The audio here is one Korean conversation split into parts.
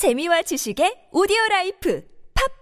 재미와 지식의 오디오 라이프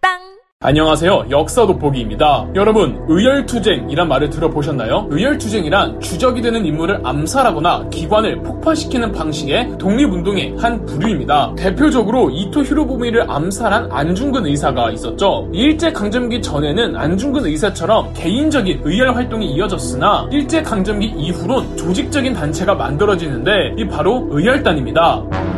팟빵 안녕하세요. 역사 돋보기입니다. 여러분, 의열투쟁이란 말을 들어보셨나요? 의열투쟁이란 주적이 되는 인물을 암살하거나 기관을 폭파시키는 방식의 독립운동의 한 부류입니다. 대표적으로 이토 히로부미를 암살한 안중근 의사가 있었죠. 일제강점기 전에는 안중근 의사처럼 개인적인 의열 활동이 이어졌으나 일제강점기 이후론 조직적인 단체가 만들어지는데 이 바로 의열단입니다.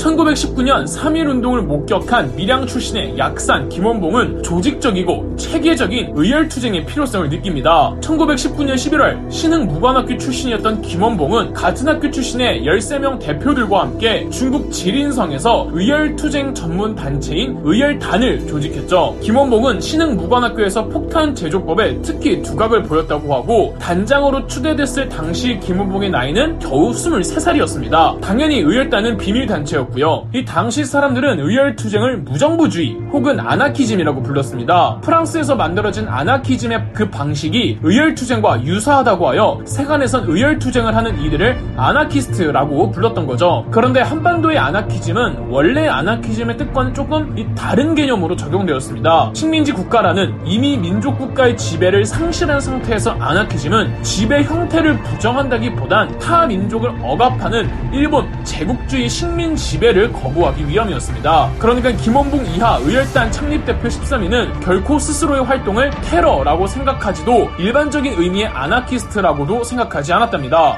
1919년 3.1운동을 목격한 밀양 출신의 약산 김원봉은 조직적이고 체계적인 의열투쟁의 필요성을 느낍니다. 1919년 11월 신흥 무관학교 출신이었던 김원봉은 같은 학교 출신의 13명 대표들과 함께 중국 지린성에서 의열투쟁 전문 단체인 의열단을 조직했죠. 김원봉은 신흥 무관학교에서 폭탄 제조법에 특히 두각을 보였다고 하고 단장으로 추대됐을 당시 김원봉의 나이는 겨우 23살이었습니다. 당연히 의열단은 비밀단체였고 있었고요. 이 당시 사람들은 의열투쟁을 무정부주의 혹은 아나키즘이라고 불렀습니다. 프랑스에서 만들어진 아나키즘의 그 방식이 의열투쟁과 유사하다고 하여 세간에선 의열투쟁을 하는 이들을 아나키스트라고 불렀던 거죠. 그런데 한반도의 아나키즘은 원래 아나키즘의 뜻과는 조금 다른 개념으로 적용되었습니다. 식민지 국가라는 이미 민족 국가의 지배를 상실한 상태에서 아나키즘은 지배 형태를 부정한다기보단 타 민족을 억압하는 일본 제국주의 식민 지배 지배를 거부하기 위함이었습니다. 그러니까 김원봉 이하 의열단 창립대표 13위는 결코 스스로의 활동을 테러라고 생각하지도 일반적인 의미의 아나키스트라고도 생각하지 않았답니다.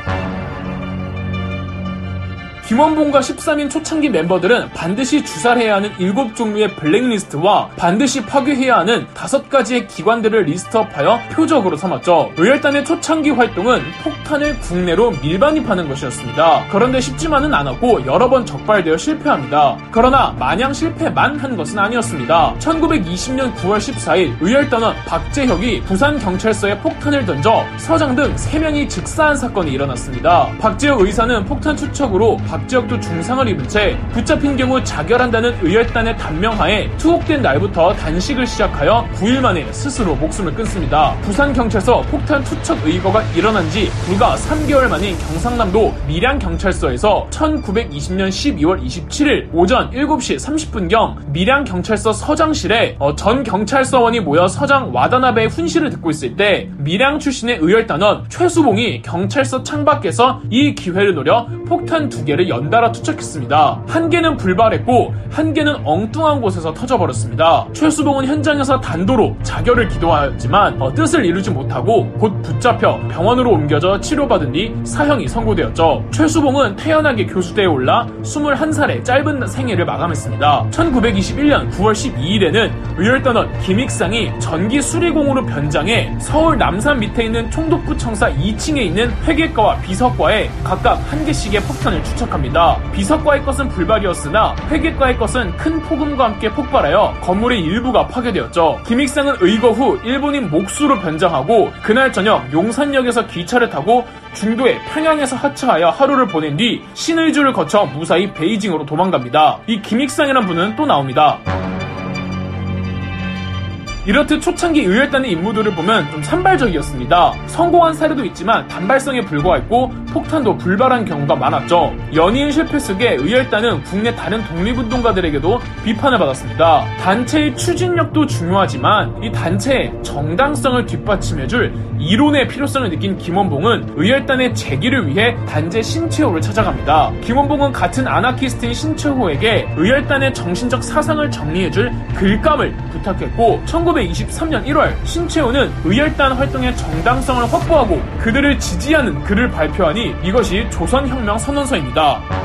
김원봉과 13인 초창기 멤버들은 반드시 주살해야 하는 7종류의 블랙리스트와 반드시 파괴해야 하는 5가지의 기관들을 리스트업하여 표적으로 삼았죠. 의열단의 초창기 활동은 폭탄을 국내로 밀반입하는 것이었습니다. 그런데 쉽지만은 않았고 여러 번 적발되어 실패합니다. 그러나 마냥 실패만 한 것은 아니었습니다. 1920년 9월 14일 의열단원 박재혁이 부산경찰서에 폭탄을 던져 서장 등 3명이 즉사한 사건이 일어났습니다. 박재혁 의사는 폭탄 투척으로 박 지혁도 중상을 입은 채 붙잡힌 경우 자결한다는 의열단의 단명하에 투옥된 날부터 단식을 시작하여 9일 만에 스스로 목숨을 끊습니다. 부산경찰서 폭탄 투척 의거가 일어난 지 불과 3개월 만인 경상남도 밀양경찰서에서 1920년 12월 27일 오전 7시 30분경 밀양경찰서 서장실에 어, 전 경찰서원이 모여 서장 와다나베의 훈시를 듣고 있을 때 밀양 출신의 의열단원 최수봉이 경찰서 창밖에서 이 기회를 노려 폭탄 두 개를 개를 연달아 투척했습니다. 한 개는 불발했고 한 개는 엉뚱한 곳에서 터져버렸습니다. 최수봉은 현장에서 단도로 자결을 기도하였지만 어, 뜻을 이루지 못하고 곧 붙잡혀 병원으로 옮겨져 치료받은 뒤 사형이 선고되었죠. 최수봉은 태연하게 교수대에 올라 21살의 짧은 생애를 마감했습니다. 1921년 9월 12일에는 의열단원 김익상이 전기 수리공으로 변장해 서울 남산 밑에 있는 총독부 청사 2층에 있는 회계과와 비서과에 각각 한 개씩의 폭탄을 추척 시작합니다. 비석과의 것은 불발이었으나 회계과의 것은 큰 폭음과 함께 폭발하여 건물의 일부가 파괴되었죠. 김익상은 의거 후 일본인 목수로 변장하고 그날 저녁 용산역에서 기차를 타고 중도의 평양에서 하차하여 하루를 보낸 뒤 신의주를 거쳐 무사히 베이징으로 도망갑니다. 이 김익상이라는 분은 또 나옵니다. 이렇듯 초창기 의열단의 임무들을 보면 좀 산발적이었습니다. 성공한 사례도 있지만 단발성에 불과했고 폭탄도 불발한 경우가 많았죠. 연이은 실패 속에 의열단은 국내 다른 독립운동가들에게도 비판을 받았습니다. 단체의 추진력도 중요하지만 이 단체의 정당성을 뒷받침해줄 이론의 필요성을 느낀 김원봉은 의열단의 재기를 위해 단재 신채호를 찾아갑니다. 김원봉은 같은 아나키스트인 신채호에게 의열단의 정신적 사상을 정리해줄 글감을 부탁했고 1923년 1월 신채호는 의열단 활동의 정당성을 확보하고 그들을 지지하는 글을 발표하니 이것이 조선혁명 선언서입니다.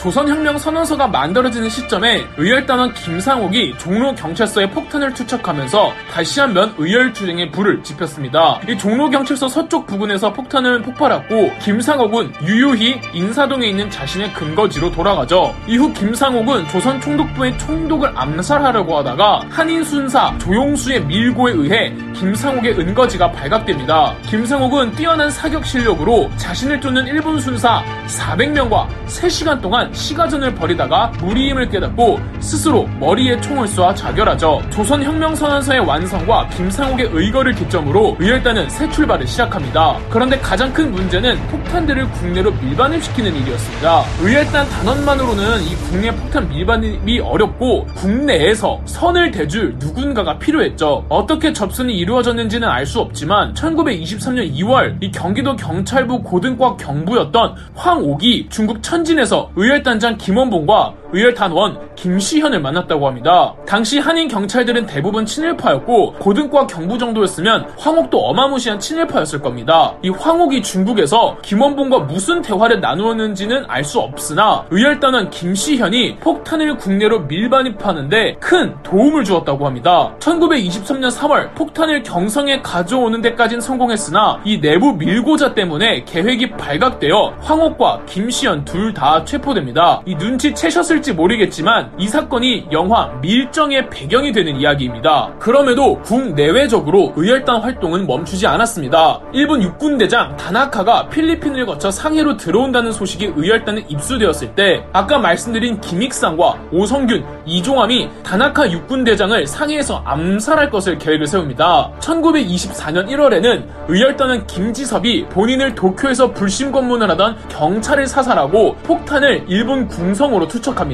조선혁명 선언서가 만들어지는 시점에 의열단원 김상옥이 종로 경찰서에 폭탄을 투척하면서 다시 한번 의열투쟁에 불을 지폈습니다. 이 종로 경찰서 서쪽 부근에서 폭탄을 폭발했고 김상옥은 유유히 인사동에 있는 자신의 근거지로 돌아가죠. 이후 김상옥은 조선 총독부의 총독을 암살하려고 하다가 한인 순사 조용수의 밀고에 의해 김상옥의 은거지가 발각됩니다. 김상옥은 뛰어난 사격 실력으로 자신을 쫓는 일본 순사 400명과 3시간 동안 시가전을 벌이다가 무리임을 깨닫고 스스로 머리에 총을 쏘아 자결하죠. 조선혁명선언서의 완성과 김상옥의 의거를 기점으로 의열단은 새 출발을 시작합니다. 그런데 가장 큰 문제는 폭탄들을 국내로 밀반입시키는 일이었습니다. 의열단 단원만으로는 이 국내 폭탄 밀반입이 어렵고 국내에서 선을 대줄 누군가가 필요했죠. 어떻게 접선이 이루어졌는지는 알 수 없지만 1923년 2월 이 경기도 경찰부 고등과 경부였던 황옥이 중국 천진에서 의열 단장 김원봉과 의열단원 김시현을 만났다고 합니다. 당시 한인 경찰들은 대부분 친일파였고 고등과 경부 정도였으면 황옥도 어마무시한 친일파였을 겁니다. 이 황옥이 중국에서 김원봉과 무슨 대화를 나누었는지는 알 수 없으나 의열단원 김시현이 폭탄을 국내로 밀반입하는데 큰 도움을 주었다고 합니다. 1923년 3월 폭탄을 경성에 가져오는 데까진 성공했으나 이 내부 밀고자 때문에 계획이 발각되어 황옥과 김시현 둘 다 체포됩니다. 이 눈치채셨을 지 모르겠지만 이 사건이 영화 밀정의 배경이 되는 이야기입니다. 그럼에도 국내외적으로 의열단 활동은 멈추지 않았습니다. 일본 육군대장 다나카가 필리핀을 거쳐 상해로 들어온다는 소식이 의열단에 입수되었을 때 아까 말씀드린 김익상과 오성균, 이종함이 다나카 육군대장을 상해에서 암살할 것을 계획을 세웁니다. 1924년 1월에는 의열단은 김지섭이 본인을 도쿄에서 불심 검문을 하던 경찰을 사살하고 폭탄을 일본 궁성으로 투척합니다.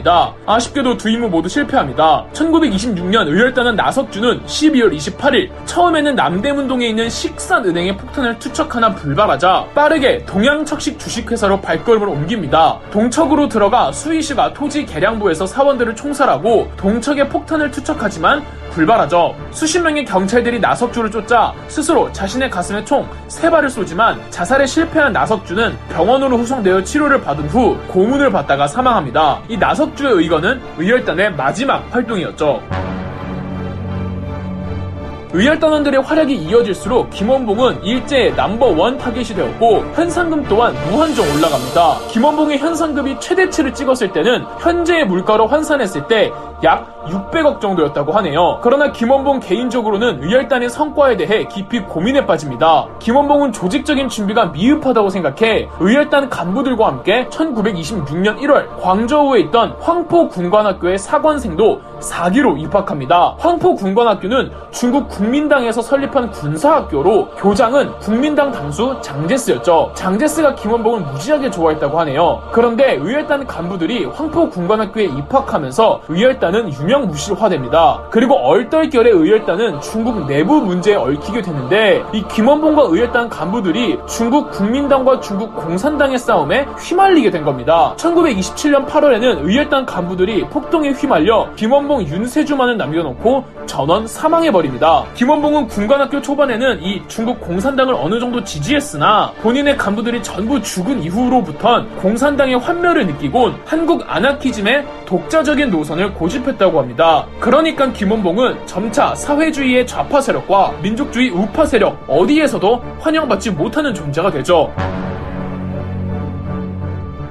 아쉽게도 두 임무 모두 실패합니다. 1926년 의열단은 나석주는 12월 28일 처음에는 남대문동에 있는 식산은행에 폭탄을 투척하나 불발하자 빠르게 동양척식 주식회사로 발걸음을 옮깁니다. 동척으로 들어가 수의시가 토지 계량부에서 사원들을 총살하고 동척에 폭탄을 투척하지만 불발하죠. 수십 명의 경찰들이 나석주를 쫓자 스스로 자신의 가슴에 총 세 발을 쏘지만 자살에 실패한 나석주는 병원으로 후송되어 치료를 받은 후 고문을 받다가 사망합니다. 이 나석 주의 의거는 의열단의 마지막 활동이었죠. 의열단원들의 활약이 이어질수록 김원봉은 일제의 넘버원 타겟이 되었고 현상금 또한 무한정 올라갑니다. 김원봉의 현상금이 최대치를 찍었을 때는 현재의 물가로 환산했을 때약 600억 정도였다고 하네요. 그러나 김원봉 개인적으로는 의열단의 성과에 대해 깊이 고민에 빠집니다. 김원봉은 조직적인 준비가 미흡하다고 생각해 의열단 간부들과 함께 1926년 1월 광저우에 있던 황포 군관학교의 사관생도 4기로 입학합니다. 황포 군관학교는 중국 국민당에서 설립한 군사학교로 교장은 국민당 당수 장제스였죠. 장제스가 김원봉을 무지하게 좋아했다고 하네요. 그런데 의열단 간부들이 황포 군관학교에 입학하면서 의열단 은 유명무실화됩니다. 그리고 얼떨결에 의열단은 중국 내부 문제에 얽히게 되는데 이 김원봉과 의열단 간부들이 중국 국민당과 중국 공산당의 싸움에 휘말리게 된 겁니다. 1927년 8월에는 의열단 간부들이 폭동에 휘말려 김원봉 윤세주만을 남겨놓고 전원 사망해버립니다. 김원봉은 군관학교 초반에는 이 중국 공산당을 어느 정도 지지했으나 본인의 간부들이 전부 죽은 이후로부턴 공산당의 환멸을 느끼곤 한국 아나키즘의 독자적인 노선을 고집 했다고 합니다. 그러니까 김원봉은 점차 사회주의의 좌파 세력과 민족주의 우파 세력 어디에서도 환영받지 못하는 존재가 되죠.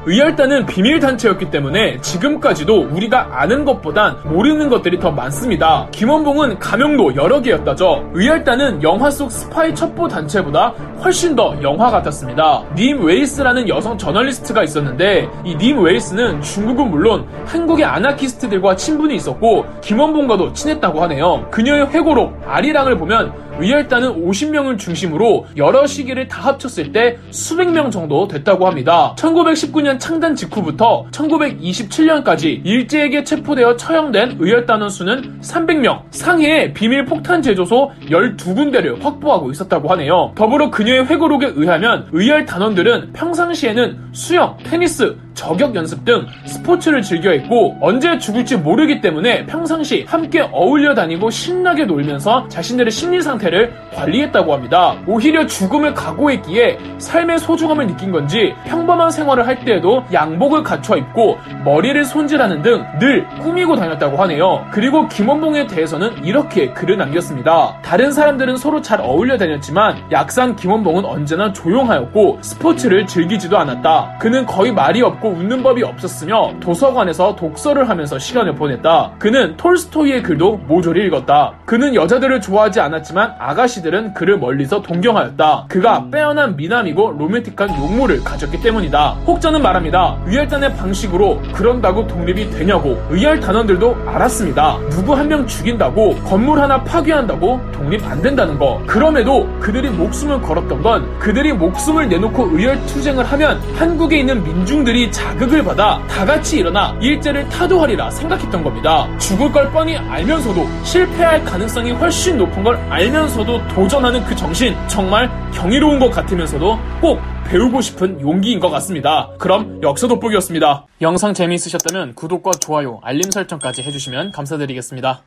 의열단은 비밀 단체였기 때문에 지금까지도 우리가 아는 것보단 모르는 것들이 더 많습니다. 김원봉은 가명도 여러 개였다죠. 의열단은 영화 속 스파이 첩보 단체보다 훨씬 더 영화 같았습니다. 님 웨일스라는 여성 저널리스트가 있었는데 이 님 웨일스는 중국은 물론 한국의 아나키스트들과 친분이 있었고 김원봉과도 친했다고 하네요. 그녀의 회고록 아리랑을 보면 의열단은 50명을 중심으로 여러 시기를 다 합쳤을 때 수백 명 정도 됐다고 합니다. 1919년 창단 직후부터 1927년까지 일제에게 체포되어 처형된 의열단원 수는 300명, 상해에 비밀 폭탄 제조소 12군데를 확보하고 있었다고 하네요. 더불어 그녀의 회고록에 의하면 의열 단원들은 평상시에는 수영, 테니스, 저격 연습 등 스포츠를 즐겨 했고 언제 죽을지 모르기 때문에 평상시 함께 어울려 다니고 신나게 놀면서 자신들의 심리 상태를 관리했다고 합니다. 오히려 죽음을 각오했기에 삶의 소중함을 느낀 건지 평범한 생활을 할 때에도 양복을 갖춰 입고 머리를 손질하는 등 늘 꾸미고 다녔다고 하네요. 그리고 김원봉에 대해서는 이렇게 글을 남겼습니다. 다른 사람들은 서로 잘 어울려 다녔지만 약산 김원봉은 언제나 조용하였고 스포츠를 즐기지도 않았다. 그는 거의 말이 없고 없고 웃는 법이 없었으며 도서관에서 독서를 하면서 시간을 보냈다. 그는 톨스토이의 글도 모조리 읽었다. 그는 여자들을 좋아하지 않았지만 아가씨들은 그를 멀리서 동경하였다. 그가 빼어난 미남이고 로맨틱한 용모를 가졌기 때문이다. 혹자는 말합니다. 위할단의 방식으로 그런다고 독립이 되냐고 의할 단원들도 알았습니다. 누구 한 명 죽인다고 건물 하나 파괴한다고 독립 안 된다는 거. 그럼에도 그들이 목숨을 걸었던 건 그들이 목숨을 내놓고 의열 투쟁을 하면 한국에 있는 민중들이 자극을 받아 다 같이 일어나 일제를 타도하리라 생각했던 겁니다. 죽을 걸 뻔히 알면서도 실패할 가능성이 훨씬 높은 걸 알면서도 도전하는 그 정신 정말 경이로운 것 같으면서도 꼭 배우고 싶은 용기인 것 같습니다. 그럼 역사 돋보기였습니다. 영상 재미있으셨다면 구독과 좋아요, 알림 설정까지 해주시면 감사드리겠습니다.